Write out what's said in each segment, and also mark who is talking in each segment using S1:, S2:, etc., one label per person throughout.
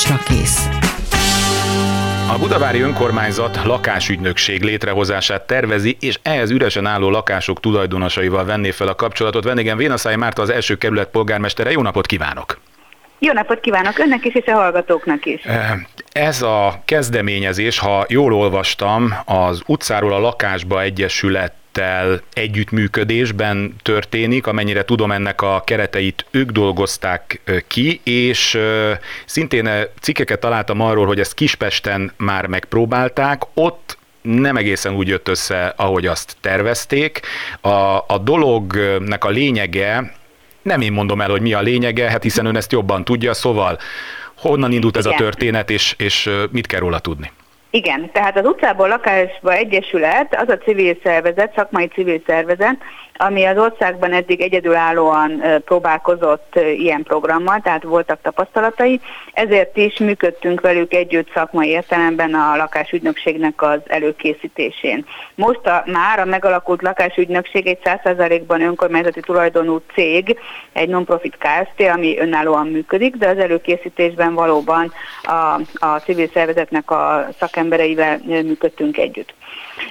S1: kulcsra kész.
S2: A Budavári Önkormányzat lakásügynökség létrehozását tervezi, és ehhez üresen álló lakások tulajdonosaival venné fel a kapcsolatot. Vendégem Vénaszály Márta, az első kerület polgármestere. Jó napot kívánok!
S3: Jó napot kívánok önnek is, és a hallgatóknak is.
S2: Ez a kezdeményezés, ha jól olvastam, az utcáról a lakásba egyesület együttműködésben történik, amennyire tudom ennek a kereteit ők dolgozták ki, és szintén cikkeket találtam arról, hogy ezt Kispesten már megpróbálták, ott nem egészen úgy jött össze, ahogy azt tervezték. A, a dolognak a lényege, nem én mondom el, hogy mi a lényege, hát hiszen ön ezt jobban tudja, szóval honnan indult ez Igen. a történet, és, és mit kell róla tudni?
S3: Igen, tehát az utcából lakásba egyesület, az a civil szervezet, szakmai civil szervezet, ami az országban eddig egyedülállóan próbálkozott ilyen programmal, tehát voltak tapasztalatai, ezért is működtünk velük együtt szakmai értelemben a lakásügynökségnek az előkészítésén. Most a, már a megalakult lakásügynökség egy 100%-ban önkormányzati tulajdonú cég, egy non-profit Kft., ami önállóan működik, de az előkészítésben valóban a, a civil szervezetnek a szakembereivel működtünk együtt.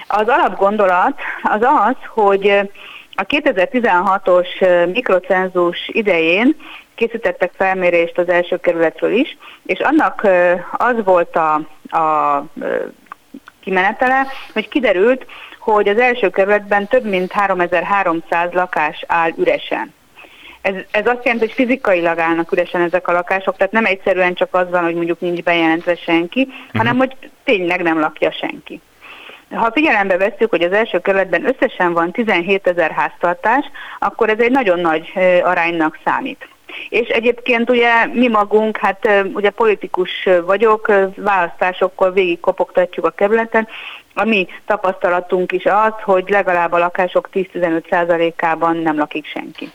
S3: Az alapgondolat az az, hogy a 2016-os mikrocenzus idején készítettek felmérést az első kerületről is, és annak az volt a, a kimenetele, hogy kiderült, hogy az első kerületben több mint 3300 lakás áll üresen. Ez, ez azt jelenti, hogy fizikailag állnak üresen ezek a lakások, tehát nem egyszerűen csak az van, hogy mondjuk nincs bejelentve senki, uh-huh. hanem hogy tényleg nem lakja senki. Ha figyelembe veszük, hogy az első kerületben összesen van 17 ezer háztartás, akkor ez egy nagyon nagy aránynak számít. És egyébként ugye mi magunk, hát ugye politikus vagyok, választásokkor végig kopogtatjuk a kerületen, a mi tapasztalatunk is az, hogy legalább a lakások 10-15%-ában nem lakik senki.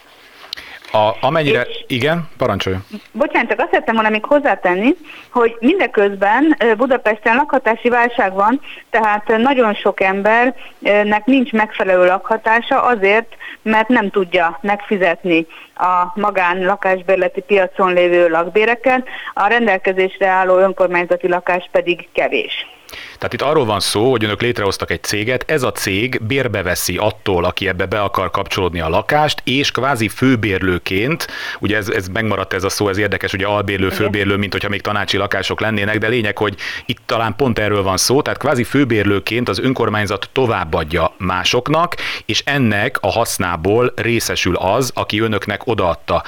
S2: A, amennyire, és, igen, parancsoljon.
S3: Bocsánat, csak azt szerettem volna még hozzátenni, hogy mindeközben Budapesten lakhatási válság van, tehát nagyon sok embernek nincs megfelelő lakhatása azért, mert nem tudja megfizetni a magán lakásbérleti piacon lévő lakbéreket, a rendelkezésre álló önkormányzati lakás pedig kevés.
S2: Tehát itt arról van szó, hogy önök létrehoztak egy céget, ez a cég bérbe veszi attól, aki ebbe be akar kapcsolódni a lakást, és kvázi főbérlőként, ugye ez, ez megmaradt ez a szó, ez érdekes, ugye albérlő, főbérlő, mint hogyha még tanácsi lakások lennének, de lényeg, hogy itt talán pont erről van szó, tehát kvázi főbérlőként az önkormányzat továbbadja másoknak, és ennek a hasznából részesül az, aki önöknek odaadta.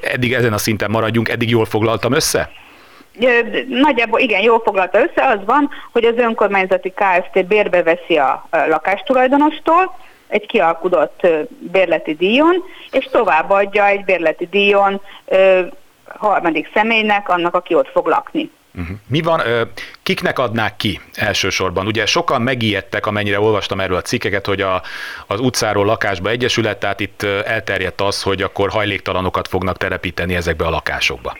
S2: Eddig ezen a szinten maradjunk, eddig jól foglaltam össze?
S3: Nagyjából igen, jól foglalta össze, az van, hogy az önkormányzati KFT bérbe veszi a lakástulajdonostól, egy kialkudott bérleti díjon, és továbbadja egy bérleti díjon harmadik személynek, annak, aki ott fog lakni.
S2: Uh-huh. Mi van, kiknek adnák ki elsősorban? Ugye sokan megijedtek, amennyire olvastam erről a cikkeket, hogy a, az utcáról lakásba egyesület, tehát itt elterjedt az, hogy akkor hajléktalanokat fognak telepíteni ezekbe a lakásokba.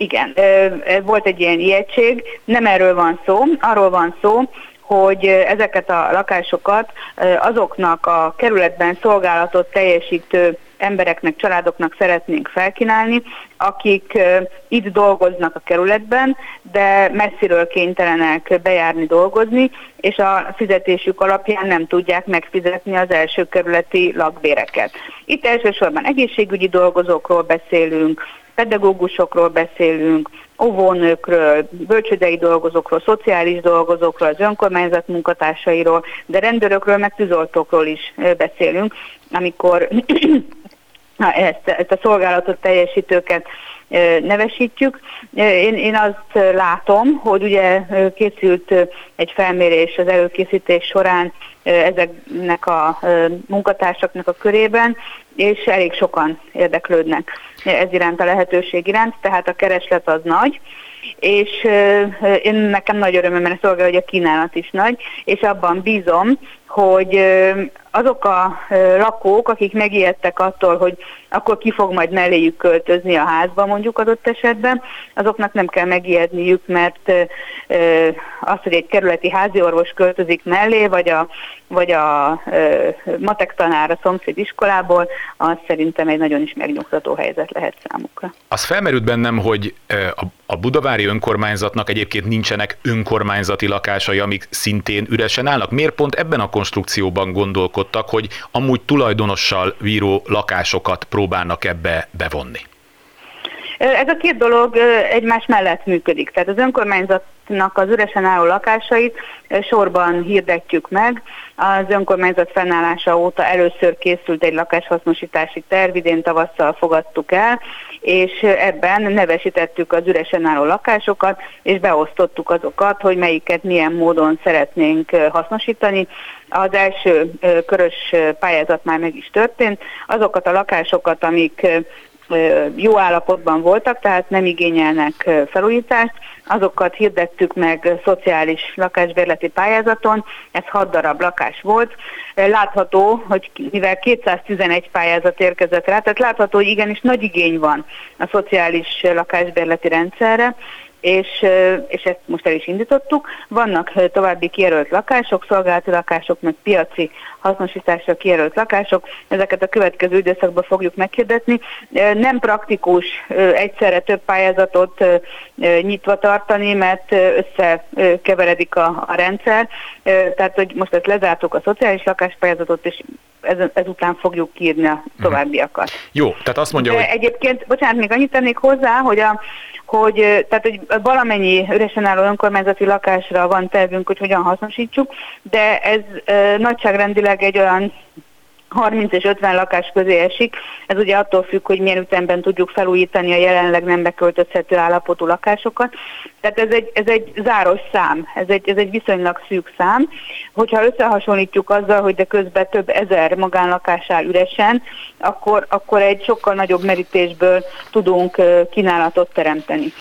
S3: Igen, volt egy ilyen ijegység, nem erről van szó, arról van szó, hogy ezeket a lakásokat azoknak a kerületben szolgálatot teljesítő embereknek, családoknak szeretnénk felkínálni, akik itt dolgoznak a kerületben, de messziről kénytelenek bejárni dolgozni, és a fizetésük alapján nem tudják megfizetni az első kerületi lakbéreket. Itt elsősorban egészségügyi dolgozókról beszélünk, pedagógusokról beszélünk, óvónőkről, bölcsődei dolgozókról, szociális dolgozókról, az önkormányzat munkatársairól, de rendőrökről, meg tűzoltókról is beszélünk, amikor ezt, ezt a szolgálatot teljesítőket nevesítjük. Én, én azt látom, hogy ugye készült egy felmérés az előkészítés során ezeknek a munkatársaknak a körében, és elég sokan érdeklődnek ez iránt a lehetőség iránt, tehát a kereslet az nagy, és én nekem nagy örömöm, mert szolgál, hogy a kínálat is nagy, és abban bízom, hogy azok a lakók, akik megijedtek attól, hogy akkor ki fog majd melléjük költözni a házba mondjuk adott esetben, azoknak nem kell megijedniük, mert az, hogy egy kerületi háziorvos költözik mellé, vagy a, vagy a matek tanár a szomszéd iskolából, az szerintem egy nagyon is megnyugtató helyzet lehet számukra.
S2: Az felmerült bennem, hogy a, A budavári önkormányzatnak egyébként nincsenek önkormányzati lakásai, amik szintén üresen állnak. Miért pont ebben a konstrukcióban gondolkodtak, hogy amúgy tulajdonossal víró lakásokat próbálnak ebbe bevonni?
S3: Ez a két dolog egymás mellett működik. Tehát az önkormányzatnak az üresen álló lakásait sorban hirdetjük meg. Az önkormányzat fennállása óta először készült egy lakáshasznosítási terv, idén tavasszal fogadtuk el, és ebben nevesítettük az üresen álló lakásokat, és beosztottuk azokat, hogy melyiket milyen módon szeretnénk hasznosítani. Az első körös pályázat már meg is történt. Azokat a lakásokat, amik jó állapotban voltak, tehát nem igényelnek felújítást. Azokat hirdettük meg szociális lakásbérleti pályázaton, ez 6 darab lakás volt. Látható, hogy mivel 211 pályázat érkezett rá, tehát látható, hogy igenis nagy igény van a szociális lakásbérleti rendszerre, és, és ezt most el is indítottuk. Vannak további kijelölt lakások, szolgálati lakások, meg piaci hasznosításra kijelölt lakások. Ezeket a következő időszakban fogjuk meghirdetni. Nem praktikus egyszerre több pályázatot nyitva tartani, mert összekeveredik a, a rendszer. Tehát, hogy most ezt lezártuk a szociális lakáspályázatot, és ez, ezután fogjuk írni a mhm. továbbiakat.
S2: Jó, tehát azt mondja,
S3: De
S2: hogy...
S3: Egyébként, bocsánat, még annyit tennék hozzá, hogy a hogy, tehát, hogy valamennyi üresen álló önkormányzati lakásra van tervünk, hogy hogyan hasznosítsuk, de ez nagyságrendileg egy olyan 30 és 50 lakás közé esik. Ez ugye attól függ, hogy milyen ütemben tudjuk felújítani a jelenleg nem beköltözhető állapotú lakásokat. Tehát ez egy, ez egy záros szám, ez egy, ez egy viszonylag szűk szám. Hogyha összehasonlítjuk azzal, hogy de közben több ezer magánlakás áll üresen, akkor, akkor egy sokkal nagyobb merítésből tudunk kínálatot teremteni.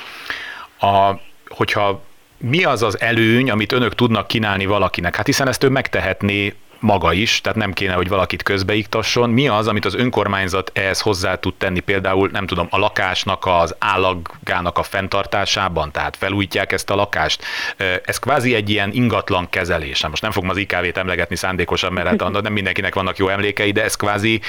S2: A, hogyha mi az az előny, amit önök tudnak kínálni valakinek? Hát hiszen ezt ő megtehetné maga is, tehát nem kéne, hogy valakit közbeiktasson. Mi az, amit az önkormányzat ehhez hozzá tud tenni, például nem tudom, a lakásnak, az állagának a fenntartásában, tehát felújítják ezt a lakást. Ez kvázi egy ilyen ingatlan kezelés. Most nem fogom az IKV-t emlegetni szándékosan, mert hát nem mindenkinek vannak jó emlékei, de ez kvázi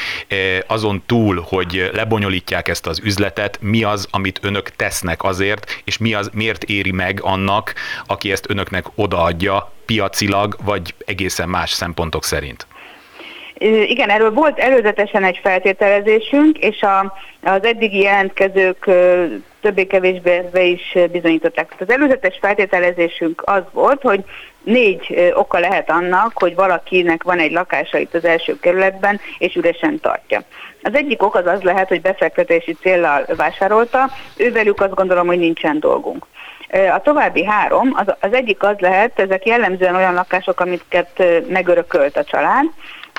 S2: azon túl, hogy lebonyolítják ezt az üzletet, mi az, amit önök tesznek azért, és mi az, miért éri meg annak, aki ezt önöknek odaadja, piacilag, vagy egészen más szempontok szerint?
S3: Igen, erről volt előzetesen egy feltételezésünk, és a, az eddigi jelentkezők többé-kevésbé is bizonyították. Az előzetes feltételezésünk az volt, hogy négy oka lehet annak, hogy valakinek van egy lakása itt az első kerületben, és üresen tartja. Az egyik ok az az lehet, hogy befektetési céllal vásárolta, ővelük azt gondolom, hogy nincsen dolgunk. A további három, az, az egyik az lehet, ezek jellemzően olyan lakások, amiket megörökölt a család,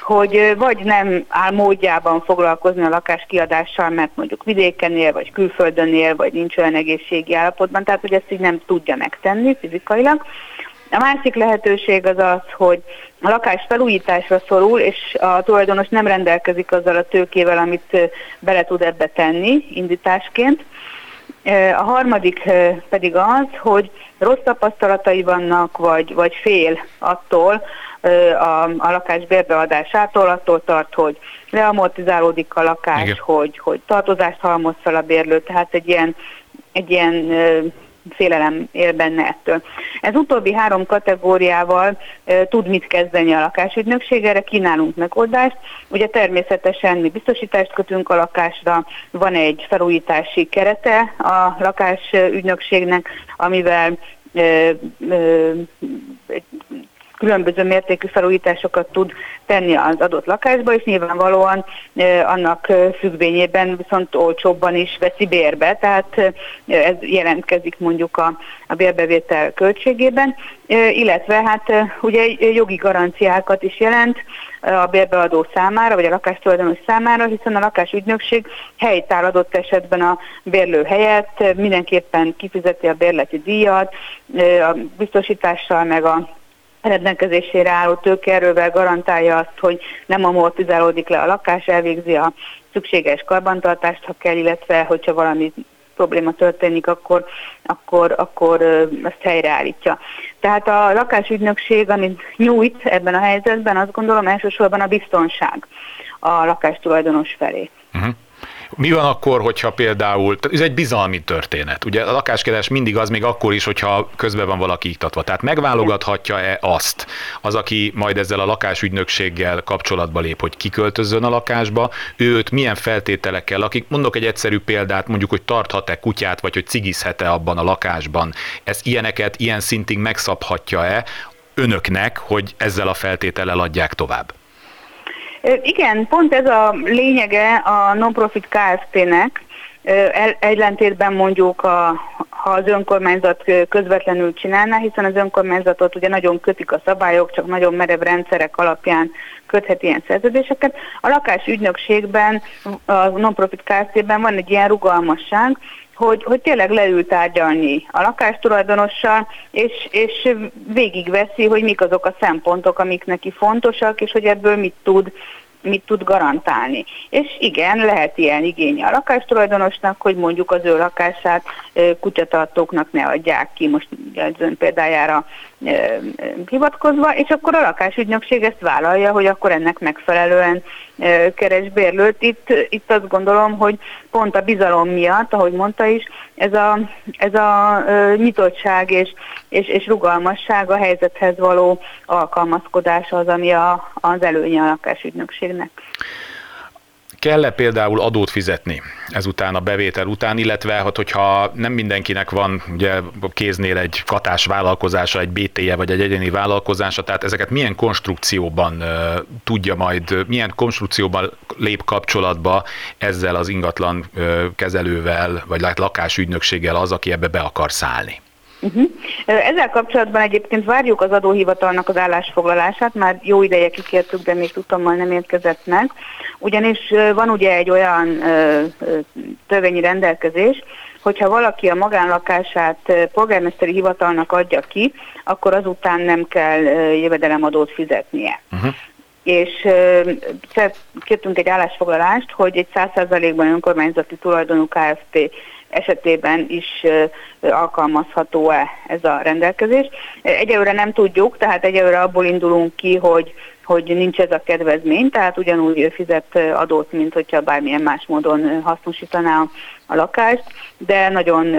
S3: hogy vagy nem áll módjában foglalkozni a lakás kiadással, mert mondjuk vidéken él, vagy külföldön él, vagy nincs olyan egészségi állapotban, tehát hogy ezt így nem tudja megtenni fizikailag. A másik lehetőség az az, hogy a lakás felújításra szorul, és a tulajdonos nem rendelkezik azzal a tőkével, amit bele tud ebbe tenni indításként. A harmadik pedig az, hogy rossz tapasztalatai vannak, vagy, vagy fél attól, a, a lakás bérbeadásától, attól tart, hogy leamortizálódik a lakás, hogy, hogy tartozást halmoz fel a bérlő, tehát egy ilyen, egy ilyen félelem él benne ettől. Ez utóbbi három kategóriával e, tud mit kezdeni a lakásügynökség, erre kínálunk megoldást. Ugye természetesen mi biztosítást kötünk a lakásra, van egy felújítási kerete a lakásügynökségnek, amivel e, e, különböző mértékű felújításokat tud tenni az adott lakásba, és nyilvánvalóan annak függvényében viszont olcsóbban is veszi bérbe, tehát ez jelentkezik mondjuk a, a bérbevétel költségében, illetve hát ugye jogi garanciákat is jelent a bérbeadó számára, vagy a lakástulajdonos számára, hiszen a lakásügynökség helytáll adott esetben a bérlő helyett, mindenképpen kifizeti a bérleti díjat, a biztosítással meg a rendelkezésére álló tőkerővel garantálja azt, hogy nem amortizálódik le a lakás, elvégzi a szükséges karbantartást, ha kell, illetve hogyha valami probléma történik, akkor, akkor, akkor ezt helyreállítja. Tehát a lakásügynökség, amit nyújt ebben a helyzetben, azt gondolom elsősorban a biztonság a lakástulajdonos felé. Uh-huh.
S2: Mi van akkor, hogyha például, ez egy bizalmi történet, ugye? A lakáskeres mindig az még akkor is, hogyha közben van valaki iktatva, tehát megválogathatja-e azt, az, aki majd ezzel a lakásügynökséggel kapcsolatba lép, hogy kiköltözön a lakásba, őt milyen feltételekkel, akik mondok egy egyszerű példát, mondjuk, hogy tarthat-e kutyát, vagy hogy cigizhet-e abban a lakásban, ez ilyeneket ilyen szintig megszabhatja-e önöknek, hogy ezzel a feltétellel adják tovább?
S3: Igen, pont ez a lényege a non-profit Kft-nek, ellentétben mondjuk, a, ha az önkormányzat közvetlenül csinálná, hiszen az önkormányzatot ugye nagyon kötik a szabályok, csak nagyon merev rendszerek alapján köthet ilyen szerződéseket. A lakásügynökségben, a non-profit Kft-ben van egy ilyen rugalmasság, hogy, hogy tényleg leül tárgyalni a lakástulajdonossal, és, és végigveszi, hogy mik azok a szempontok, amik neki fontosak, és hogy ebből mit tud mit tud garantálni. És igen, lehet ilyen igénye a lakástulajdonosnak, hogy mondjuk az ő lakását kutyatartóknak ne adják ki, most az ön példájára hivatkozva, és akkor a lakásügynökség ezt vállalja, hogy akkor ennek megfelelően keres bérlőt. Itt, itt azt gondolom, hogy pont a bizalom miatt, ahogy mondta is, ez a, ez a nyitottság és, és, és rugalmasság a helyzethez való alkalmazkodás az, ami a, az előnye a lakásügynökségnek.
S2: Kell-e például adót fizetni ezután a bevétel után, illetve hát, hogyha nem mindenkinek van ugye kéznél egy katás vállalkozása, egy BT-je vagy egy egyéni vállalkozása, tehát ezeket milyen konstrukcióban uh, tudja majd, milyen konstrukcióban lép kapcsolatba ezzel az ingatlan uh, kezelővel, vagy lakásügynökséggel az, aki ebbe be akar szállni?
S3: Uh-huh. Ezzel kapcsolatban egyébként várjuk az adóhivatalnak az állásfoglalását, már jó ideje kikértük, de még tudtommal nem érkezett meg. Ugyanis van ugye egy olyan törvényi rendelkezés, hogyha valaki a magánlakását polgármesteri hivatalnak adja ki, akkor azután nem kell jövedelemadót fizetnie. Uh-huh és kértünk egy állásfoglalást, hogy egy 100%-ban önkormányzati tulajdonú KFT esetében is alkalmazható-e ez a rendelkezés. Egyelőre nem tudjuk, tehát egyelőre abból indulunk ki, hogy hogy nincs ez a kedvezmény, tehát ugyanúgy fizet adót, mint hogyha bármilyen más módon hasznosítaná a lakást, de nagyon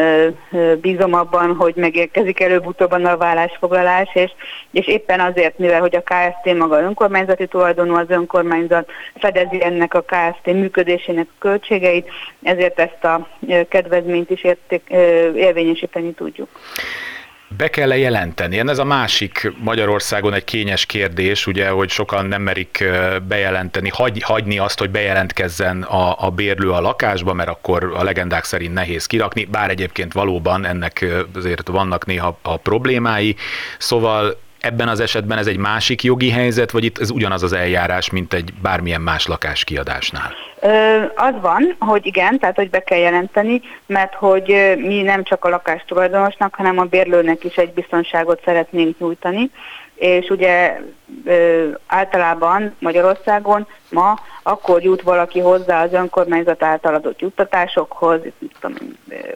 S3: bízom abban, hogy megérkezik előbb-utóbb a vállásfoglalás, és, és éppen azért, mivel hogy a KST maga önkormányzati tulajdonú, az önkormányzat fedezi ennek a KST működésének a költségeit, ezért ezt a kedvezményt is érték, érvényesíteni tudjuk.
S2: Be kell -e jelenteni? Ez a másik Magyarországon egy kényes kérdés, ugye, hogy sokan nem merik bejelenteni, hagy, hagyni azt, hogy bejelentkezzen a, a bérlő a lakásba, mert akkor a legendák szerint nehéz kirakni, bár egyébként valóban ennek azért vannak néha a problémái. Szóval ebben az esetben ez egy másik jogi helyzet, vagy itt ez ugyanaz az eljárás, mint egy bármilyen más lakáskiadásnál?
S3: Ö, az van, hogy igen, tehát hogy be kell jelenteni, mert hogy mi nem csak a lakástulajdonosnak, hanem a bérlőnek is egy biztonságot szeretnénk nyújtani, és ugye ö, általában Magyarországon ma akkor jut valaki hozzá az önkormányzat által adott juttatásokhoz, tudom,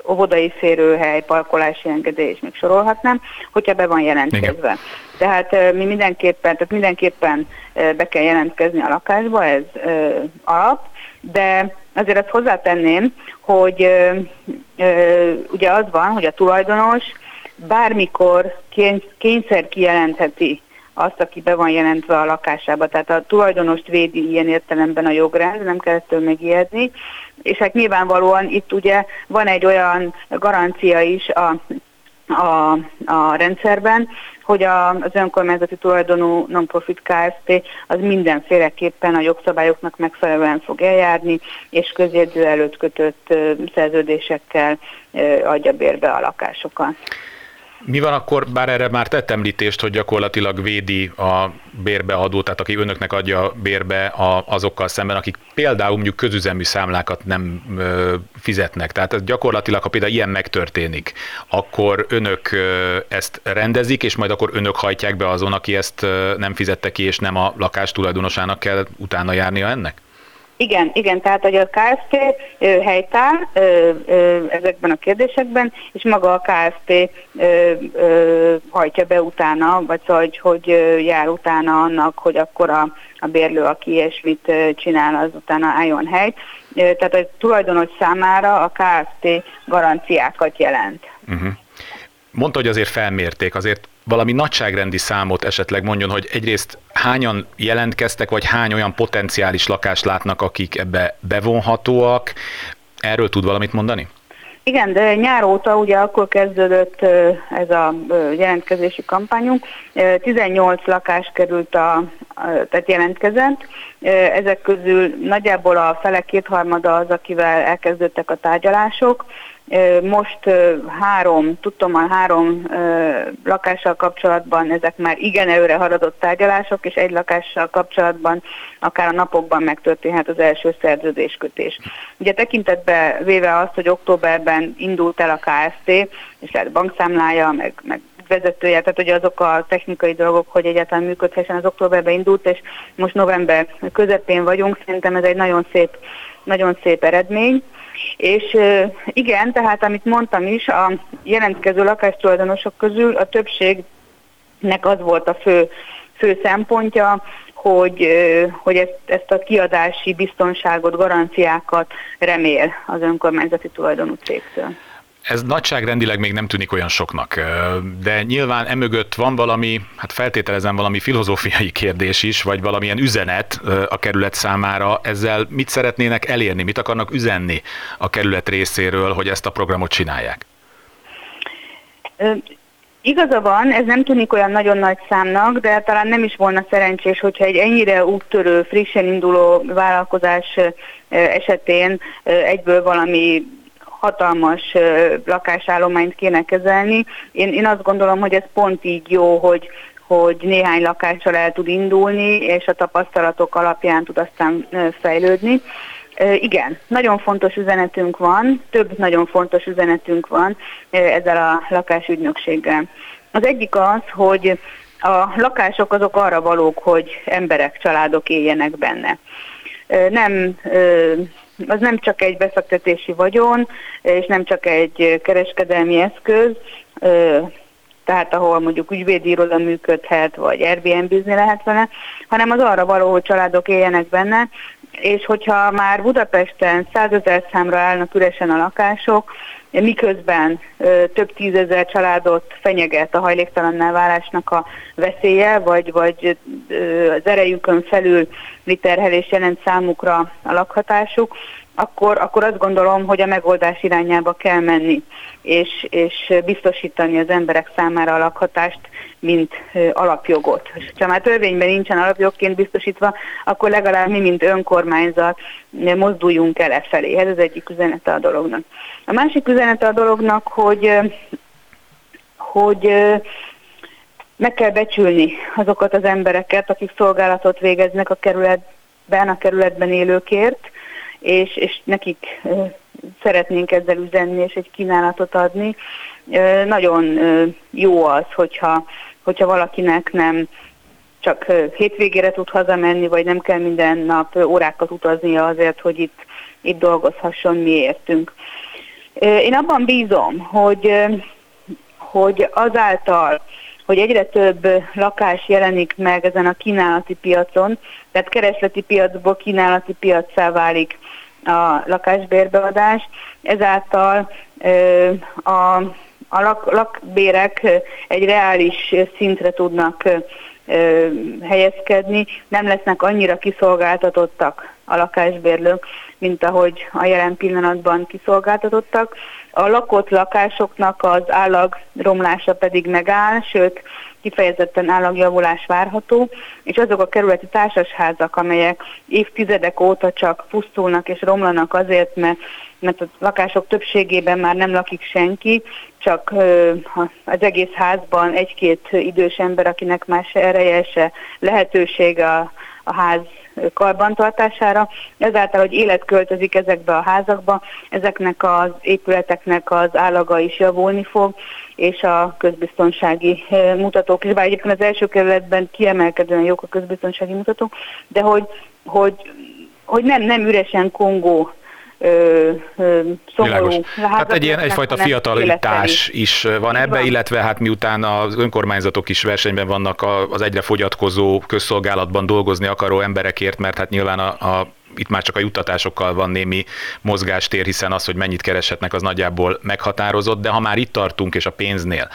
S3: óvodai férőhely, parkolási engedély, és még sorolhatnám, hogyha be van jelentkezve. Igen. Tehát mi mindenképpen, tehát mindenképpen be kell jelentkezni a lakásba, ez ö, alap, de azért ezt hozzátenném, hogy ö, ö, ugye az van, hogy a tulajdonos bármikor kényszer kijelentheti azt, aki be van jelentve a lakásába. Tehát a tulajdonost védi ilyen értelemben a jogrend, nem kell ettől megijedni. És hát nyilvánvalóan itt ugye van egy olyan garancia is a a, a rendszerben, hogy a, az önkormányzati tulajdonú non-profit Kft. az mindenféleképpen a jogszabályoknak megfelelően fog eljárni, és közjegyző előtt kötött szerződésekkel adja bérbe a lakásokat.
S2: Mi van akkor, bár erre már tett említést, hogy gyakorlatilag védi a bérbeadó, tehát aki önöknek adja bérbe a, azokkal szemben, akik például mondjuk közüzemű számlákat nem ö, fizetnek. Tehát gyakorlatilag, ha például ilyen megtörténik, akkor önök ö, ezt rendezik, és majd akkor önök hajtják be azon, aki ezt ö, nem fizette ki, és nem a lakás tulajdonosának kell utána járnia ennek?
S3: Igen, igen, tehát hogy a KFT helytáll ezekben a kérdésekben, és maga a KFT hajtja be utána, vagy szóval, hogy, hogy jár utána annak, hogy akkor a, a bérlő, aki ilyesmit csinál, az utána álljon hely. Tehát a tulajdonos számára a KFT garanciákat jelent. Uh-huh.
S2: Mondta, hogy azért felmérték, azért valami nagyságrendi számot esetleg mondjon, hogy egyrészt hányan jelentkeztek, vagy hány olyan potenciális lakást látnak, akik ebbe bevonhatóak. Erről tud valamit mondani?
S3: Igen, de nyár óta ugye akkor kezdődött ez a jelentkezési kampányunk. 18 lakás került a, tehát jelentkezett. Ezek közül nagyjából a fele kétharmada az, akivel elkezdődtek a tárgyalások. Most három, tudtommal három lakással kapcsolatban ezek már igen előre haladott tárgyalások, és egy lakással kapcsolatban akár a napokban megtörténhet az első szerződéskötés. Ugye tekintetbe véve azt, hogy októberben indult el a KST, és lehet bankszámlája, meg, meg vezetője, tehát hogy azok a technikai dolgok, hogy egyáltalán működhessen, az októberben indult, és most november közepén vagyunk, szerintem ez egy nagyon szép, nagyon szép eredmény. És igen, tehát amit mondtam is, a jelentkező lakástulajdonosok közül a többségnek az volt a fő, fő szempontja, hogy, hogy ezt, ezt a kiadási biztonságot, garanciákat remél az önkormányzati tulajdonú cégtől.
S2: Ez nagyságrendileg még nem tűnik olyan soknak, de nyilván emögött van valami, hát feltételezem valami filozófiai kérdés is, vagy valamilyen üzenet a kerület számára. Ezzel mit szeretnének elérni, mit akarnak üzenni a kerület részéről, hogy ezt a programot csinálják?
S3: Igaza van, ez nem tűnik olyan nagyon nagy számnak, de talán nem is volna szerencsés, hogyha egy ennyire úttörő, frissen induló vállalkozás esetén egyből valami hatalmas lakásállományt kéne kezelni. Én, én azt gondolom, hogy ez pont így jó, hogy, hogy néhány lakással el tud indulni, és a tapasztalatok alapján tud aztán fejlődni. Igen, nagyon fontos üzenetünk van, több nagyon fontos üzenetünk van ezzel a lakásügynökséggel. Az egyik az, hogy a lakások azok arra valók, hogy emberek, családok éljenek benne. Nem az nem csak egy befektetési vagyon, és nem csak egy kereskedelmi eszköz, tehát ahol mondjuk ügyvédi iroda működhet, vagy Airbnb-zni lehet vele, hanem az arra való, hogy családok éljenek benne, és hogyha már Budapesten százezer számra állnak üresen a lakások, miközben több tízezer családot fenyeget a hajléktalanná válásnak a veszélye, vagy, vagy az erejükön felül literhelés jelent számukra a lakhatásuk, akkor, akkor azt gondolom, hogy a megoldás irányába kell menni, és, és biztosítani az emberek számára a lakhatást, mint alapjogot. És ha már törvényben nincsen alapjogként biztosítva, akkor legalább mi, mint önkormányzat mozduljunk el e felé. Ez az egyik üzenete a dolognak. A másik üzenete a dolognak, hogy, hogy meg kell becsülni azokat az embereket, akik szolgálatot végeznek a kerületben, a kerületben élőkért, és, és nekik szeretnénk ezzel üzenni, és egy kínálatot adni. Nagyon jó az, hogyha, hogyha valakinek nem csak hétvégére tud hazamenni, vagy nem kell minden nap órákat utaznia azért, hogy itt, itt dolgozhasson mi értünk. Én abban bízom, hogy, hogy azáltal, hogy egyre több lakás jelenik meg ezen a kínálati piacon, tehát keresleti piacból kínálati piacá válik a lakásbérbeadás, ezáltal a, a lak, lakbérek egy reális szintre tudnak helyezkedni, nem lesznek annyira kiszolgáltatottak a lakásbérlők, mint ahogy a jelen pillanatban kiszolgáltatottak. A lakott lakásoknak az állag romlása pedig megáll, sőt kifejezetten állagjavulás várható, és azok a kerületi társasházak, amelyek évtizedek óta csak pusztulnak és romlanak azért, mert, mert a lakások többségében már nem lakik senki, csak az egész házban egy-két idős ember, akinek más ereje se lehetősége a, a ház karbantartására. Ezáltal, hogy élet költözik ezekbe a házakba, ezeknek az épületeknek az állaga is javulni fog, és a közbiztonsági eh, mutatók is, bár egyébként az első kerületben kiemelkedően jók a közbiztonsági mutatók, de hogy, hogy hogy nem, nem üresen kongó ö, ö, szomorú
S2: Hát egy ilyen egyfajta fiatalítás is van ebbe, van. illetve hát miután az önkormányzatok is versenyben vannak az egyre fogyatkozó közszolgálatban dolgozni akaró emberekért, mert hát nyilván a, a itt már csak a juttatásokkal van némi mozgástér, hiszen az, hogy mennyit kereshetnek, az nagyjából meghatározott, de ha már itt tartunk és a pénznél,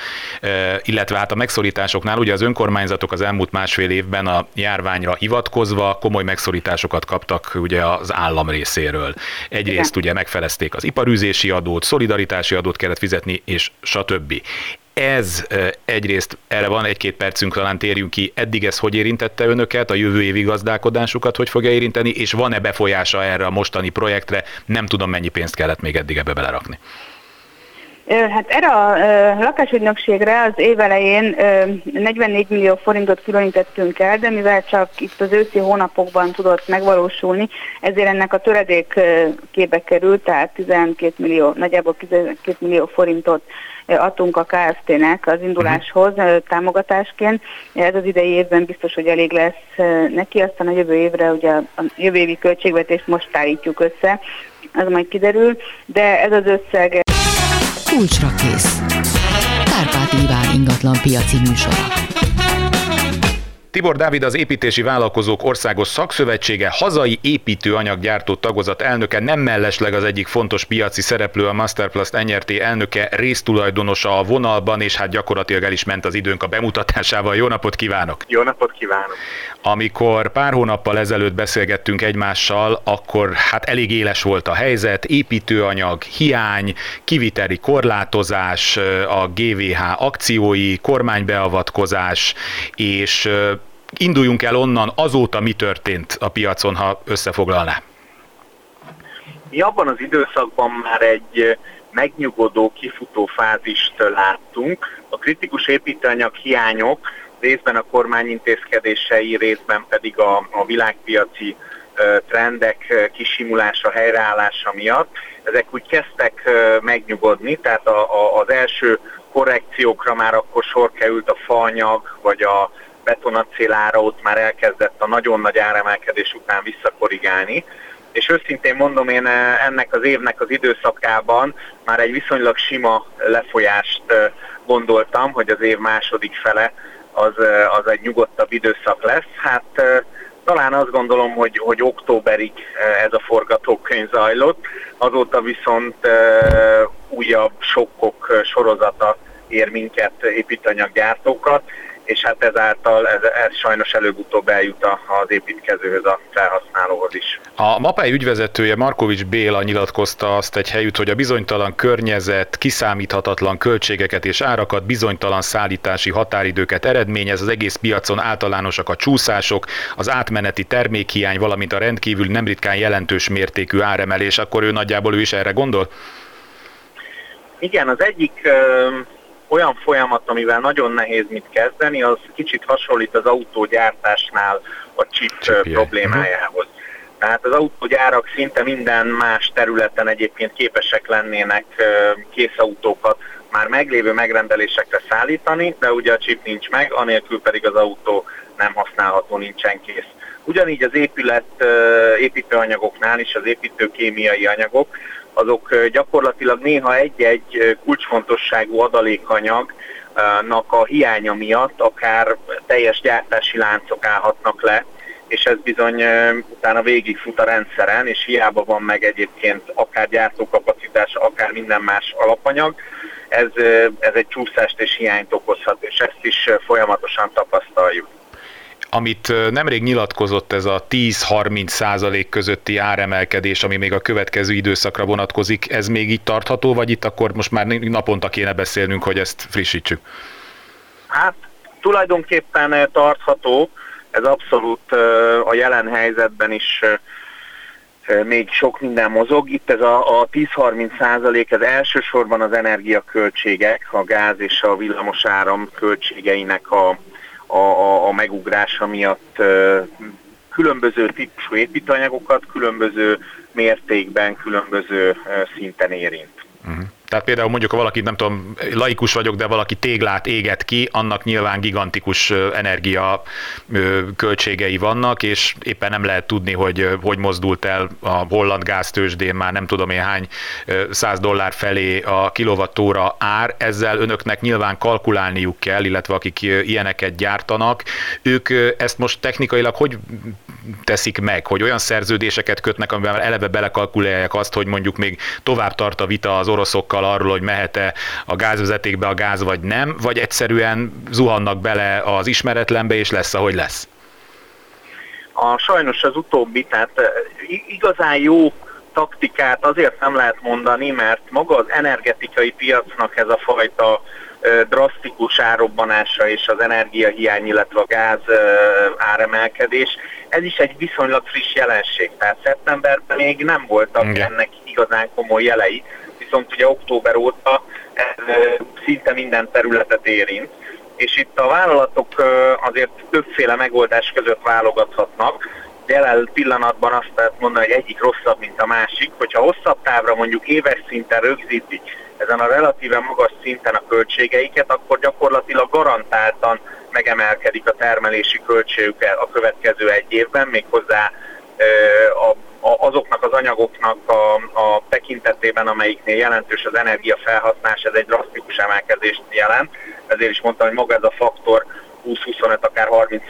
S2: illetve hát a megszorításoknál, ugye az önkormányzatok az elmúlt másfél évben a járványra hivatkozva komoly megszorításokat kaptak ugye az állam részéről. Egyrészt ugye megfelezték az iparűzési adót, szolidaritási adót kellett fizetni, és stb ez egyrészt, erre van egy-két percünk, talán térjünk ki, eddig ez hogy érintette önöket, a jövő évi gazdálkodásukat hogy fogja érinteni, és van-e befolyása erre a mostani projektre, nem tudom mennyi pénzt kellett még eddig ebbe belerakni.
S3: Hát erre a lakásügynökségre az év elején 44 millió forintot különítettünk el, de mivel csak itt az őszi hónapokban tudott megvalósulni, ezért ennek a töredék képbe került, tehát 12 millió, nagyjából 12 millió forintot adtunk a KFT-nek az induláshoz támogatásként. Ez az idei évben biztos, hogy elég lesz neki, aztán a jövő évre ugye a jövő évi költségvetést most állítjuk össze, ez majd kiderül, de ez az összeg...
S1: Kulcsra kész. Kárpát Iván ingatlan piaci műsora.
S2: Tibor Dávid az Építési Vállalkozók Országos Szakszövetsége hazai építőanyaggyártó tagozat elnöke, nem mellesleg az egyik fontos piaci szereplő, a Masterplast NRT elnöke, résztulajdonosa a vonalban, és hát gyakorlatilag el is ment az időnk a bemutatásával. Jó napot kívánok!
S4: Jó napot kívánok!
S2: Amikor pár hónappal ezelőtt beszélgettünk egymással, akkor hát elég éles volt a helyzet, építőanyag, hiány, kiviteli korlátozás, a GVH akciói, kormánybeavatkozás, és induljunk el onnan, azóta mi történt a piacon, ha összefoglalná?
S4: Mi abban az időszakban már egy megnyugodó, kifutó fázist láttunk. A kritikus építőanyag hiányok részben a kormány intézkedései, részben pedig a, a világpiaci trendek kisimulása, helyreállása miatt, ezek úgy kezdtek megnyugodni, tehát a, a, az első korrekciókra már akkor sor került a faanyag, vagy a betonacélára ott már elkezdett a nagyon nagy áremelkedés után visszakorrigálni. És őszintén mondom, én eh, ennek az évnek az időszakában már egy viszonylag sima lefolyást eh, gondoltam, hogy az év második fele az, eh, az egy nyugodtabb időszak lesz. Hát talán azt gondolom, hogy, hogy októberig ez a forgatókönyv zajlott, azóta viszont újabb sokkok sorozata ér minket építanyaggyártókat, és hát ezáltal ez, ez sajnos előbb-utóbb eljut az építkezőhöz, a felhasználóhoz is.
S2: A MAPEI ügyvezetője Markovics Béla nyilatkozta azt egy helyütt, hogy a bizonytalan környezet, kiszámíthatatlan költségeket és árakat, bizonytalan szállítási határidőket eredményez, az egész piacon általánosak a csúszások, az átmeneti termékhiány, valamint a rendkívül nem ritkán jelentős mértékű áremelés, akkor ő nagyjából ő is erre gondol?
S4: Igen, az egyik olyan folyamat, amivel nagyon nehéz mit kezdeni, az kicsit hasonlít az autógyártásnál a chip Csipje. problémájához. Tehát az autógyárak szinte minden más területen egyébként képesek lennének készautókat már meglévő megrendelésekre szállítani, de ugye a chip nincs meg, anélkül pedig az autó nem használható, nincsen kész. Ugyanígy az épület, építőanyagoknál is az építőkémiai anyagok, azok gyakorlatilag néha egy-egy kulcsfontosságú adalékanyagnak a hiánya miatt akár teljes gyártási láncok állhatnak le, és ez bizony utána végigfut a rendszeren, és hiába van meg egyébként akár gyártókapacitás, akár minden más alapanyag, ez, ez egy csúszást és hiányt okozhat, és ezt is folyamatosan tapasztaljuk
S2: amit nemrég nyilatkozott ez a 10-30 százalék közötti áremelkedés, ami még a következő időszakra vonatkozik, ez még így tartható, vagy itt akkor most már naponta kéne beszélnünk, hogy ezt frissítsük?
S4: Hát tulajdonképpen tartható, ez abszolút a jelen helyzetben is még sok minden mozog. Itt ez a, a 10-30 százalék, ez elsősorban az energiaköltségek, a gáz és a villamosáram költségeinek a, a, a, a megugrása miatt különböző típusú építőanyagokat különböző mértékben, különböző szinten érint.
S2: Tehát például mondjuk, ha valaki, nem tudom, laikus vagyok, de valaki téglát éget ki, annak nyilván gigantikus energia költségei vannak, és éppen nem lehet tudni, hogy hogy mozdult el a holland gáztősdén már nem tudom én hány 100 dollár felé a kilovattóra ár. Ezzel önöknek nyilván kalkulálniuk kell, illetve akik ilyeneket gyártanak, ők ezt most technikailag hogy teszik meg, hogy olyan szerződéseket kötnek, amivel eleve belekalkulálják azt, hogy mondjuk még tovább tart a vita az oroszokkal arról, hogy mehet-e a gázvezetékbe a gáz vagy nem, vagy egyszerűen zuhannak bele az ismeretlenbe, és lesz, ahogy lesz?
S4: A, sajnos az utóbbi, tehát igazán jó taktikát azért nem lehet mondani, mert maga az energetikai piacnak ez a fajta drasztikus árobbanása és az energiahiány, illetve a gáz áremelkedés, ez is egy viszonylag friss jelenség. Tehát szeptemberben még nem voltak Igen. ennek igazán komoly jelei, viszont ugye október óta ez szinte minden területet érint, és itt a vállalatok azért többféle megoldás között válogathatnak. Jelen pillanatban azt lehet mondani, hogy egyik rosszabb, mint a másik, hogyha hosszabb távra mondjuk éves szinten rögzítik ezen a relatíve magas szinten a költségeiket, akkor gyakorlatilag garantáltan megemelkedik a termelési költségük a következő egy évben, méghozzá azoknak az anyagoknak a tekintetében, amelyiknél jelentős az energiafelhasználás, ez egy drasztikus emelkedést jelent. Ezért is mondtam, hogy maga ez a faktor 20-25, akár 30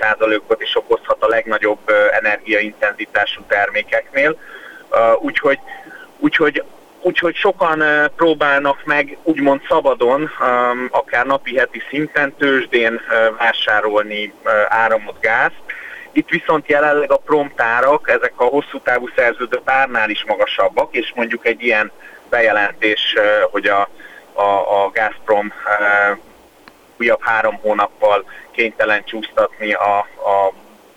S4: ot is okozhat a legnagyobb energiaintenzitású termékeknél. Úgyhogy, úgyhogy Úgyhogy sokan próbálnak meg úgymond szabadon, akár napi heti szinten tőzsdén vásárolni áramot, gázt, itt viszont jelenleg a promptárak, ezek a hosszú távú szerződött árnál is magasabbak, és mondjuk egy ilyen bejelentés, hogy a, a, a Gazprom újabb három hónappal kénytelen csúsztatni a, a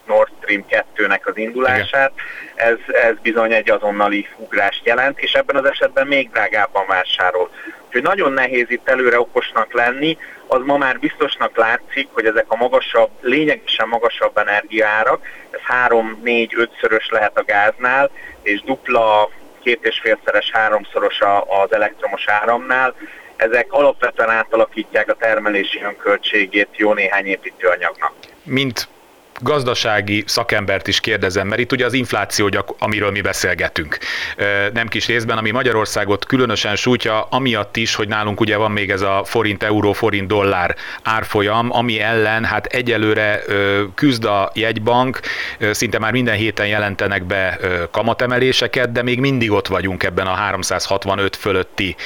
S4: Nord Stream 2-nek az indulását, ez, ez bizony egy azonnali ugrást jelent, és ebben az esetben még drágábban vásárol. Úgyhogy nagyon nehéz itt előre okosnak lenni, az ma már biztosnak látszik, hogy ezek a magasabb, lényegesen magasabb energiárak, ez 3-4-5-szörös lehet a gáznál, és dupla, két és félszeres, háromszoros az elektromos áramnál, ezek alapvetően átalakítják a termelési önköltségét jó néhány építőanyagnak.
S2: Mint gazdasági szakembert is kérdezem, mert itt ugye az infláció, amiről mi beszélgetünk. Nem kis részben, ami Magyarországot különösen sújtja, amiatt is, hogy nálunk ugye van még ez a forint, euró, forint, dollár árfolyam, ami ellen hát egyelőre küzd a jegybank, szinte már minden héten jelentenek be kamatemeléseket, de még mindig ott vagyunk ebben a 365 fölötti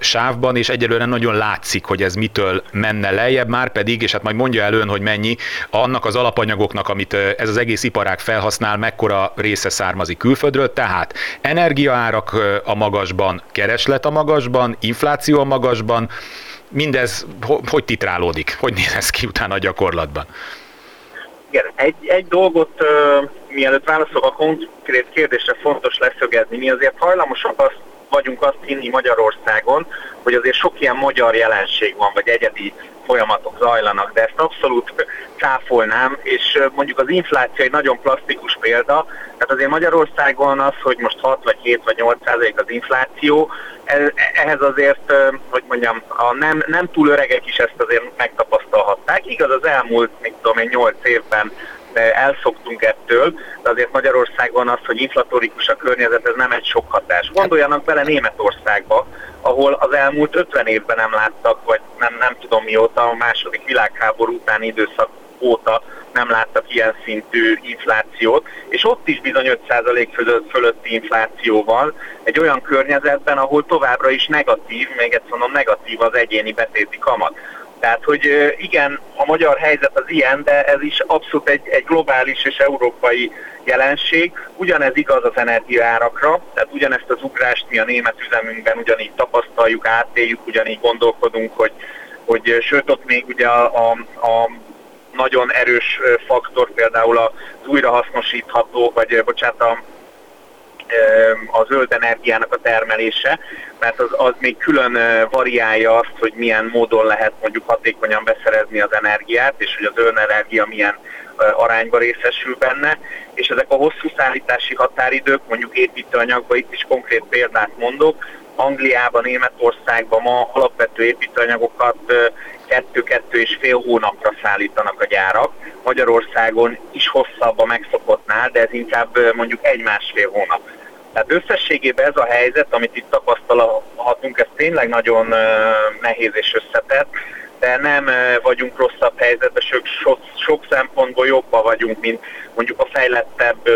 S2: sávban, és egyelőre nagyon látszik, hogy ez mitől menne lejjebb, már pedig, és hát majd mondja el ön, hogy mennyi, annak az alapanyag alapanyagoknak, amit ez az egész iparág felhasznál, mekkora része származik külföldről, tehát energiaárak a magasban, kereslet a magasban, infláció a magasban, mindez hogy titrálódik, hogy néz ez ki utána a gyakorlatban?
S4: Igen, egy, egy dolgot uh, mielőtt válaszolok a konkrét kérdésre fontos leszögezni. Mi azért hajlamosak azt vagyunk azt hinni Magyarországon, hogy azért sok ilyen magyar jelenség van, vagy egyedi folyamatok zajlanak, de ezt abszolút cáfolnám, és mondjuk az infláció egy nagyon plastikus példa, tehát azért Magyarországon az, hogy most 6 vagy 7 vagy 8 százalék az infláció, ehhez azért, hogy mondjam, a nem, nem túl öregek is ezt azért megtapasztalhatták. Igaz, az elmúlt, mit tudom én, 8 évben elszoktunk ettől, de azért Magyarországon az, hogy inflatorikus a környezet, ez nem egy sok hatás. Gondoljanak bele Németországba, ahol az elmúlt 50 évben nem láttak, vagy nem, nem tudom mióta, a második világháború utáni időszak óta nem láttak ilyen szintű inflációt, és ott is bizony 5% fölött, fölötti infláció van, egy olyan környezetben, ahol továbbra is negatív, még egyszer mondom, negatív az egyéni betéti kamat. Tehát, hogy igen, a magyar helyzet az ilyen, de ez is abszolút egy, egy globális és európai jelenség. Ugyanez igaz az energiaárakra, tehát ugyanezt az ugrást mi a német üzemünkben ugyanígy tapasztaljuk, átéljük, ugyanígy gondolkodunk, hogy, hogy sőt ott még ugye a, a, a nagyon erős faktor például az újrahasznosítható, vagy bocsánat, a a zöld energiának a termelése, mert az, az még külön variálja azt, hogy milyen módon lehet mondjuk hatékonyan beszerezni az energiát, és hogy a zöld energia milyen arányba részesül benne, és ezek a hosszú szállítási határidők, mondjuk építőanyagban itt is konkrét példát mondok, Angliában, Németországban ma alapvető építőanyagokat kettő-kettő és fél hónapra szállítanak a gyárak. Magyarországon is hosszabb a megszokottnál, de ez inkább mondjuk egy-másfél hónap. Tehát összességében ez a helyzet, amit itt tapasztalhatunk, ez tényleg nagyon nehéz és összetett, de nem vagyunk rosszabb helyzetben, sok, sok, sok szempontból jobban vagyunk, mint mondjuk a fejlettebb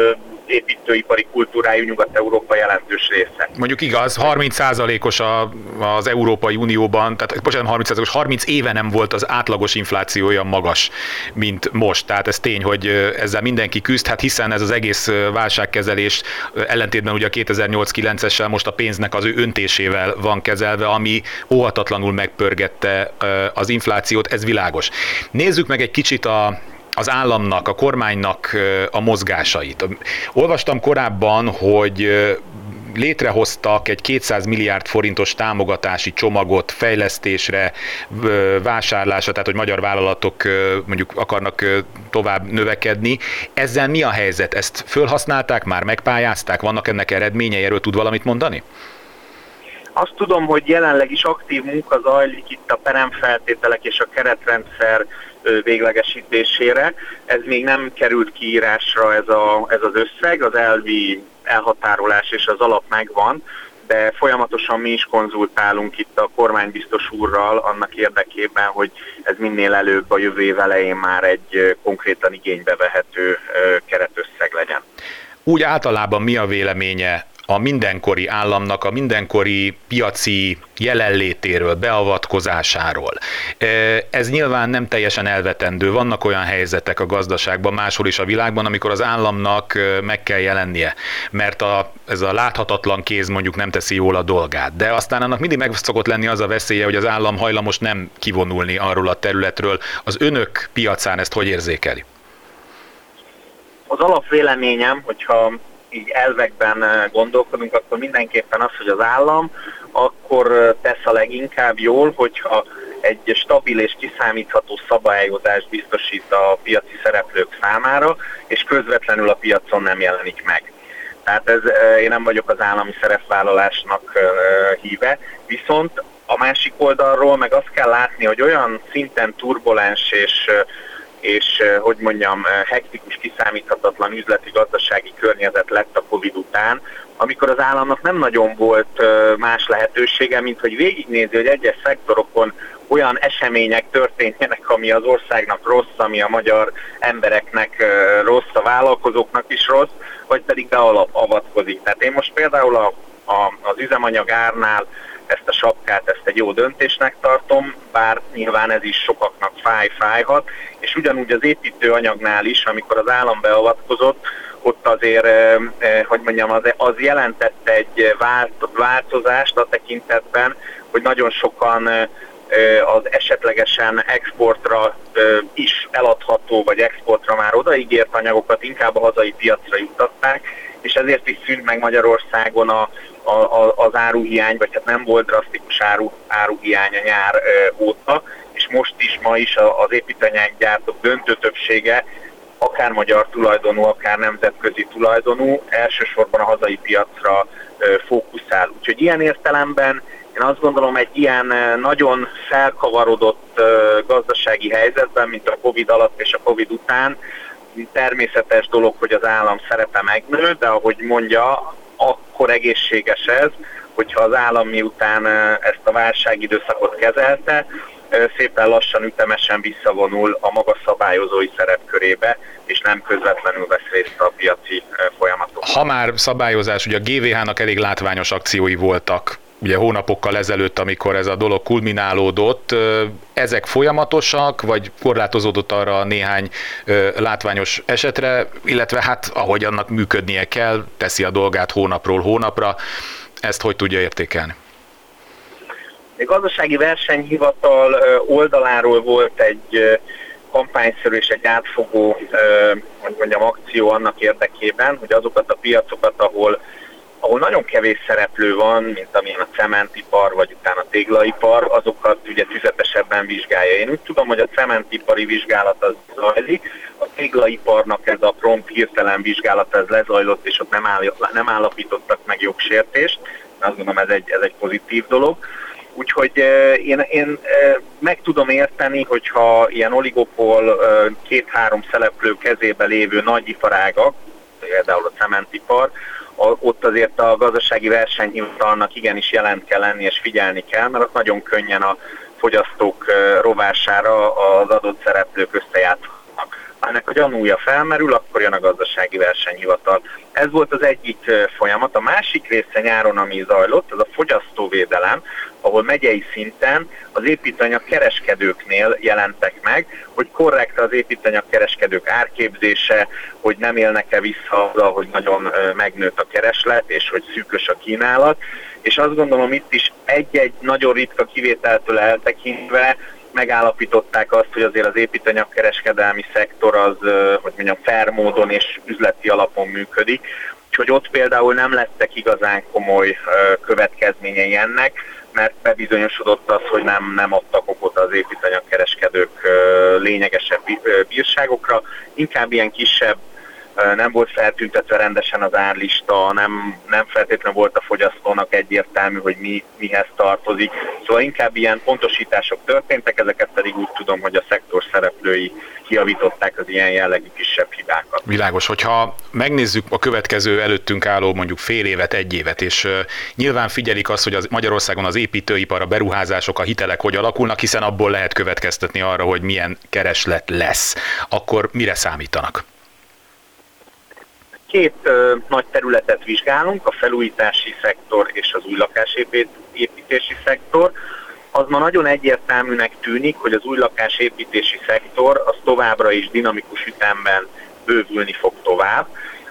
S4: építőipari kultúrájú Nyugat-Európa jelentős része.
S2: Mondjuk igaz, 30%-os a, az Európai Unióban, tehát bocsánat, 30%-os, 30 éve nem volt az átlagos infláció olyan magas, mint most. Tehát ez tény, hogy ezzel mindenki küzd, hát hiszen ez az egész válságkezelés ellentétben ugye a 2008-9-essel most a pénznek az ő öntésével van kezelve, ami óhatatlanul megpörgette az inflációt, ez világos. Nézzük meg egy kicsit a, az államnak, a kormánynak a mozgásait. Olvastam korábban, hogy létrehoztak egy 200 milliárd forintos támogatási csomagot fejlesztésre, vásárlásra, tehát hogy magyar vállalatok mondjuk akarnak tovább növekedni. Ezzel mi a helyzet? Ezt fölhasználták már, megpályázták? Vannak ennek eredményei? Erről tud valamit mondani?
S4: Azt tudom, hogy jelenleg is aktív munka zajlik itt a peremfeltételek és a keretrendszer véglegesítésére. Ez még nem került kiírásra ez, a, ez az összeg, az elvi elhatárolás és az alap megvan, de folyamatosan mi is konzultálunk itt a kormánybiztos úrral annak érdekében, hogy ez minél előbb a jövő év elején már egy konkrétan igénybe vehető keretösszeg legyen.
S2: Úgy általában mi a véleménye a mindenkori államnak a mindenkori piaci jelenlétéről, beavatkozásáról. Ez nyilván nem teljesen elvetendő. Vannak olyan helyzetek a gazdaságban, máshol is a világban, amikor az államnak meg kell jelennie, mert a, ez a láthatatlan kéz mondjuk nem teszi jól a dolgát. De aztán annak mindig meg szokott lenni az a veszélye, hogy az állam hajlamos nem kivonulni arról a területről. Az önök piacán ezt hogy érzékeli?
S4: Az alapvéleményem, hogyha így elvekben eh, gondolkodunk, akkor mindenképpen az, hogy az állam akkor eh, tesz a leginkább jól, hogyha egy stabil és kiszámítható szabályozást biztosít a piaci szereplők számára, és közvetlenül a piacon nem jelenik meg. Tehát ez, eh, én nem vagyok az állami szerepvállalásnak híve, viszont a másik oldalról meg azt kell látni, hogy olyan szinten turbulens és és hogy mondjam, hektikus, kiszámíthatatlan üzleti gazdasági környezet lett a Covid után, amikor az államnak nem nagyon volt más lehetősége, mint hogy végignézi, hogy egyes szektorokon olyan események történjenek, ami az országnak rossz, ami a magyar embereknek rossz, a vállalkozóknak is rossz, vagy pedig beavatkozik. Tehát én most például a, a, az üzemanyag árnál ezt a sapkát, ezt egy jó döntésnek tartom, bár nyilván ez is sokaknak fáj, fájhat, és ugyanúgy az építőanyagnál is, amikor az állam beavatkozott, ott azért, hogy mondjam, az, az jelentette egy változást a tekintetben, hogy nagyon sokan az esetlegesen exportra is eladható, vagy exportra már odaígért anyagokat inkább a hazai piacra juttatták, és ezért is szűnt meg Magyarországon a, a, a, az áruhiány, vagy hát nem volt drasztikus áru, áruhiány a nyár ö, óta, és most is, ma is az építőanyaggyártók döntő többsége akár magyar tulajdonú, akár nemzetközi tulajdonú, elsősorban a hazai piacra fókuszál. Úgyhogy ilyen értelemben én azt gondolom, egy ilyen nagyon felkavarodott gazdasági helyzetben, mint a Covid alatt és a Covid után, természetes dolog, hogy az állam szerepe megnő, de ahogy mondja, akkor egészséges ez, hogyha az állam miután ezt a válságidőszakot kezelte, szépen lassan, ütemesen visszavonul a maga szabályozói szerepkörébe, és nem közvetlenül vesz részt a piaci folyamatokban.
S2: Ha már szabályozás, ugye a GVH-nak elég látványos akciói voltak ugye hónapokkal ezelőtt, amikor ez a dolog kulminálódott, ezek folyamatosak, vagy korlátozódott arra néhány látványos esetre, illetve hát ahogy annak működnie kell, teszi a dolgát hónapról hónapra, ezt hogy tudja értékelni?
S4: A gazdasági versenyhivatal oldaláról volt egy kampányszerű és egy átfogó hogy mondjam, akció annak érdekében, hogy azokat a piacokat, ahol ahol nagyon kevés szereplő van, mint amilyen a cementipar, vagy utána a téglaipar, azokat ugye tüzetesebben vizsgálja. Én úgy tudom, hogy a cementipari vizsgálat az zajlik, a téglaiparnak ez a prompt hirtelen vizsgálat ez lezajlott, és ott nem, áll, nem állapítottak meg jogsértést, azt gondolom ez egy, ez egy pozitív dolog. Úgyhogy én, én meg tudom érteni, hogyha ilyen oligopol két-három szereplő kezébe lévő nagy iparágak, például a cementipar, ott azért a gazdasági versenyhivatalnak igenis jelent kell lenni és figyelni kell, mert ott nagyon könnyen a fogyasztók rovására az adott szereplők összejátszhatnak. Ennek a gyanúja felmerül, akkor jön a gazdasági versenyhivatal. Ez volt az egyik folyamat. A másik része nyáron, ami zajlott, az a fogyasztóvédelem, ahol megyei szinten az építanyag kereskedőknél jelentek meg, hogy korrekt az építanyag kereskedők árképzése, hogy nem élnek-e vissza azzal, hogy nagyon megnőtt a kereslet, és hogy szűkös a kínálat. És azt gondolom itt is egy-egy nagyon ritka kivételtől eltekintve megállapították azt, hogy azért az építanyagkereskedelmi szektor az, hogy mondjam, fair módon és üzleti alapon működik, úgyhogy ott például nem lettek igazán komoly következményei ennek, mert bebizonyosodott az, hogy nem, nem adtak okot az építanyagkereskedők lényegesebb bírságokra, inkább ilyen kisebb nem volt feltüntetve rendesen az árlista, nem, nem feltétlenül volt a fogyasztónak egyértelmű, hogy mi, mihez tartozik. Szóval inkább ilyen pontosítások történtek, ezeket pedig úgy tudom, hogy a szektor szereplői kiavították az ilyen jellegű kisebb hibákat.
S2: Világos, hogyha megnézzük a következő előttünk álló mondjuk fél évet, egy évet, és nyilván figyelik azt, hogy az Magyarországon az építőipar, a beruházások, a hitelek hogy alakulnak, hiszen abból lehet következtetni arra, hogy milyen kereslet lesz, akkor mire számítanak?
S4: Két ö, nagy területet vizsgálunk, a felújítási szektor és az új lakásépítési szektor. Az ma nagyon egyértelműnek tűnik, hogy az új lakásépítési szektor az továbbra is dinamikus ütemben bővülni fog tovább,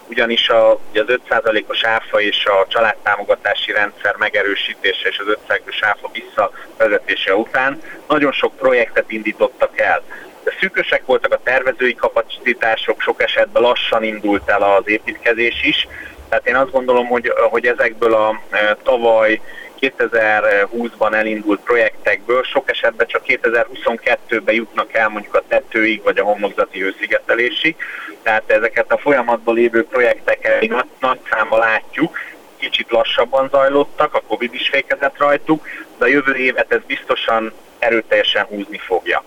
S4: ugyanis a, az 5%-os áfa és a családtámogatási rendszer megerősítése és az 5%-os áfa visszavezetése után nagyon sok projektet indítottak el de szűkösek voltak a tervezői kapacitások, sok esetben lassan indult el az építkezés is. Tehát én azt gondolom, hogy, hogy ezekből a e, tavaly 2020-ban elindult projektekből sok esetben csak 2022-ben jutnak el mondjuk a tetőig vagy a homlokzati őszigetelésig. Tehát ezeket a folyamatban lévő projekteket nagy, nagy számba látjuk, kicsit lassabban zajlottak, a Covid is fékezett rajtuk, de a jövő évet ez biztosan erőteljesen húzni fogja.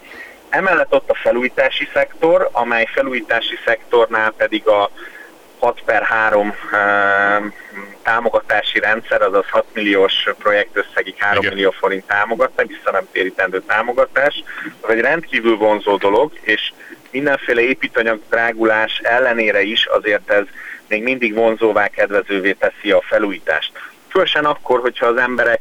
S4: Emellett ott a felújítási szektor, amely felújítási szektornál pedig a 6 per 3 e, támogatási rendszer, azaz 6 milliós projektösszegig 3 Igen. millió forint támogatás, vissza nem térítendő támogatás, az egy rendkívül vonzó dolog, és mindenféle építanyag drágulás ellenére is azért ez még mindig vonzóvá, kedvezővé teszi a felújítást. Fősen akkor, hogyha az emberek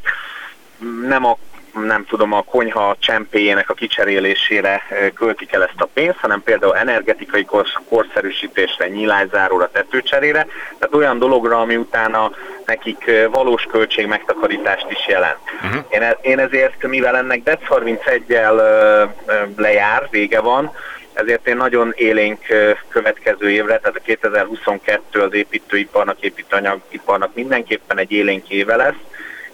S4: nem a nem tudom, a konyha csempéjének a kicserélésére költik el ezt a pénzt, hanem például energetikai korszerűsítésre, nyílászáróra, tetőcserére, tehát olyan dologra, ami utána nekik valós költség megtakarítást is jelent. Uh-huh. Én, e- én ezért, mivel ennek DEC 31-el lejár, vége van, ezért én nagyon élénk következő évre, tehát a 2022 az építőiparnak, építőanyagiparnak mindenképpen egy élénk éve lesz,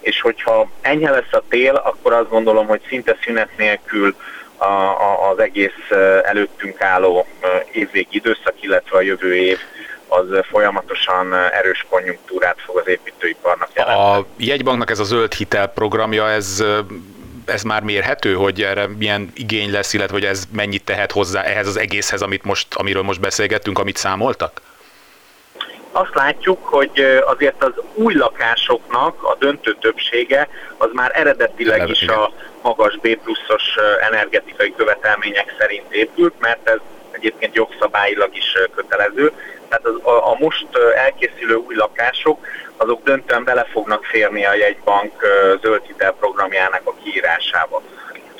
S4: és hogyha enyhe lesz a tél, akkor azt gondolom, hogy szinte szünet nélkül a, a, az egész előttünk álló évvégi időszak, illetve a jövő év az folyamatosan erős konjunktúrát fog az építőiparnak jelenteni.
S2: A jegybanknak ez a zöld hitel programja, ez ez már mérhető, hogy erre milyen igény lesz, illetve hogy ez mennyit tehet hozzá ehhez az egészhez, amit most, amiről most beszélgettünk, amit számoltak?
S4: Azt látjuk, hogy azért az új lakásoknak a döntő többsége az már eredetileg is a magas B pluszos energetikai követelmények szerint épült, mert ez egyébként jogszabályilag is kötelező. Tehát az, a, a most elkészülő új lakások, azok döntően bele fognak férni a jegybank zöld hitel programjának a kiírásába.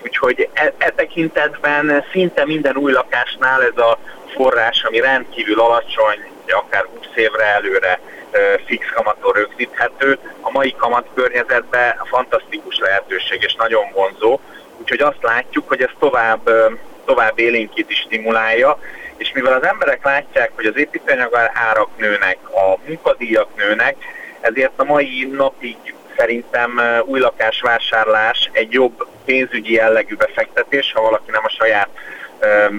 S4: Úgyhogy e, e tekintetben szinte minden új lakásnál ez a forrás, ami rendkívül alacsony, akár 20 évre előre fix kamaton rögzíthető. A mai kamat környezetben fantasztikus lehetőség és nagyon vonzó, úgyhogy azt látjuk, hogy ez tovább, tovább élénkít is stimulálja, és mivel az emberek látják, hogy az építőanyag árak nőnek, a munkadíjak nőnek, ezért a mai napig szerintem új lakásvásárlás egy jobb pénzügyi jellegű befektetés, ha valaki nem a saját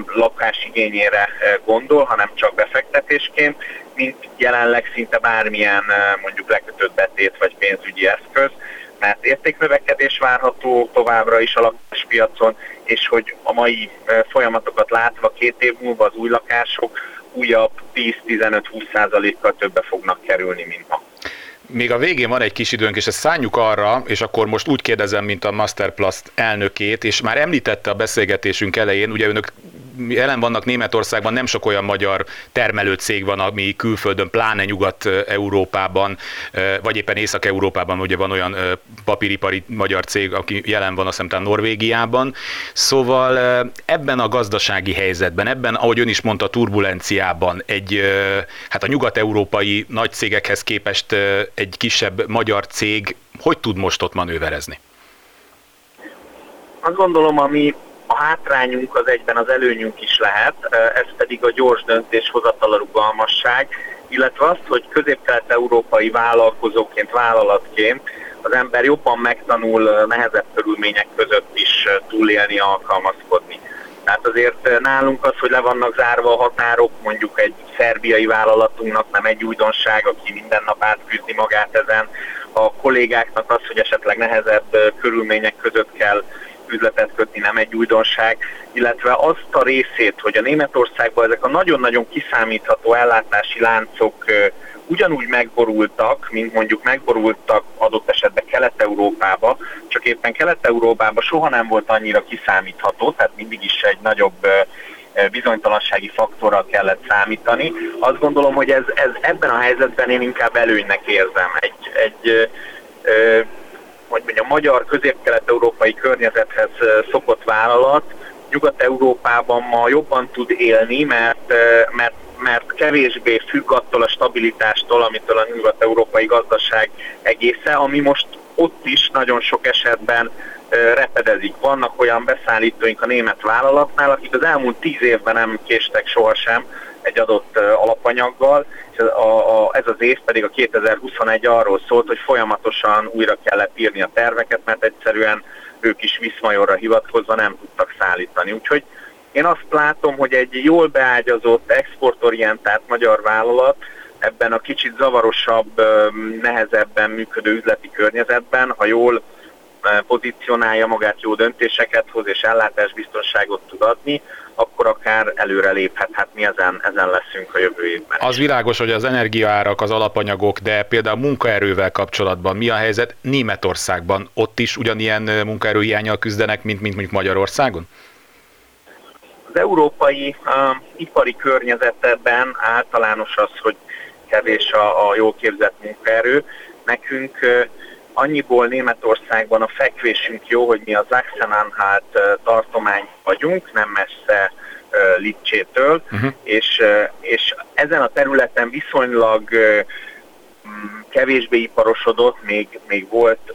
S4: lakásigényére gondol, hanem csak befektetésként, mint jelenleg szinte bármilyen mondjuk lekötött betét vagy pénzügyi eszköz, mert értéknövekedés várható továbbra is a lakáspiacon, és hogy a mai folyamatokat látva két év múlva az új lakások újabb 10-15-20% kal többe fognak kerülni, mint ma
S2: még a végén van egy kis időnk, és ezt szálljuk arra, és akkor most úgy kérdezem, mint a Masterplast elnökét, és már említette a beszélgetésünk elején, ugye önök jelen vannak Németországban, nem sok olyan magyar termelőcég van, ami külföldön, pláne Nyugat-Európában, vagy éppen Észak-Európában, ugye van olyan papíripari magyar cég, aki jelen van, azt hiszem, Norvégiában. Szóval ebben a gazdasági helyzetben, ebben, ahogy ön is mondta, turbulenciában egy, hát a nyugat-európai nagy cégekhez képest egy kisebb magyar cég hogy tud most ott manőverezni?
S4: Azt gondolom, ami a hátrányunk az egyben az előnyünk is lehet, ez pedig a gyors döntéshozatala rugalmasság, illetve azt, hogy közép-kelet-európai vállalkozóként, vállalatként az ember jobban megtanul nehezebb körülmények között is túlélni, alkalmazkodni. Tehát azért nálunk az, hogy le vannak zárva a határok, mondjuk egy szerbiai vállalatunknak nem egy újdonság, aki minden nap átküzdi magát ezen, a kollégáknak az, hogy esetleg nehezebb körülmények között kell üzletet kötni nem egy újdonság, illetve azt a részét, hogy a Németországban ezek a nagyon-nagyon kiszámítható ellátási láncok ugyanúgy megborultak, mint mondjuk megborultak adott esetben Kelet-Európába, csak éppen Kelet-Európában soha nem volt annyira kiszámítható, tehát mindig is egy nagyobb bizonytalansági faktorral kellett számítani. Azt gondolom, hogy ez, ez ebben a helyzetben én inkább előnynek érzem. Egy, egy hogy mondjam, magyar közép-kelet-európai környezethez szokott vállalat Nyugat-Európában ma jobban tud élni, mert, mert, mert kevésbé függ attól a stabilitástól, amitől a nyugat-európai gazdaság egésze, ami most ott is nagyon sok esetben repedezik. Vannak olyan beszállítóink a német vállalatnál, akik az elmúlt tíz évben nem késtek sohasem egy adott alapanyaggal, és a, a, ez az év pedig a 2021 arról szólt, hogy folyamatosan újra kellett írni a terveket, mert egyszerűen ők is Viszmajorra hivatkozva nem tudtak szállítani. Úgyhogy én azt látom, hogy egy jól beágyazott, exportorientált magyar vállalat ebben a kicsit zavarosabb, nehezebben működő üzleti környezetben, ha jól pozícionálja magát, jó döntéseket hoz és ellátásbiztonságot tud adni, akkor akár előre léphet. Hát mi ezen, ezen leszünk a jövő évben.
S2: Az világos, hogy az energiaárak, az alapanyagok, de például munkaerővel kapcsolatban mi a helyzet Németországban? Ott is ugyanilyen munkaerőhiányjal küzdenek, mint, mint mondjuk Magyarországon?
S4: Az európai uh, ipari környezetben általános az, hogy kevés a, a jól képzett munkaerő. Nekünk uh, annyiból Németországban a fekvésünk jó, hogy mi az Sachsen-Anhalt tartomány vagyunk, nem messze Lipcsétől, uh-huh. és, és ezen a területen viszonylag kevésbé iparosodott, még, még volt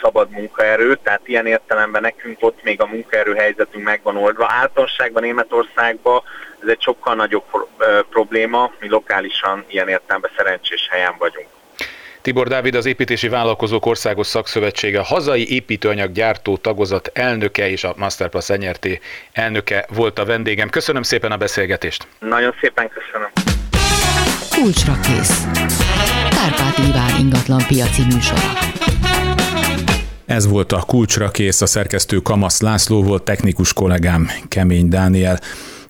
S4: szabad munkaerő, tehát ilyen értelemben nekünk ott még a munkaerő helyzetünk meg van oldva. Általánosságban Németországban ez egy sokkal nagyobb probléma, mi lokálisan ilyen értelemben szerencsés helyen vagyunk.
S2: Tibor Dávid az Építési Vállalkozók Országos Szakszövetsége hazai építőanyaggyártó tagozat elnöke és a Masterplus NRT elnöke volt a vendégem. Köszönöm szépen a beszélgetést.
S4: Nagyon szépen köszönöm.
S1: Kulcsra kész. Kárpát Iván ingatlan piaci műsora.
S5: Ez volt a kulcsra kész, a szerkesztő Kamasz László volt, technikus kollégám Kemény Dániel.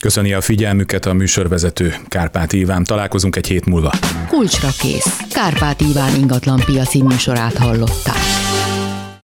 S5: Köszöni a figyelmüket a műsorvezető Kárpát Iván. Találkozunk egy hét múlva.
S1: Kulcsra kész. Kárpát Iván ingatlan piaci műsorát hallották.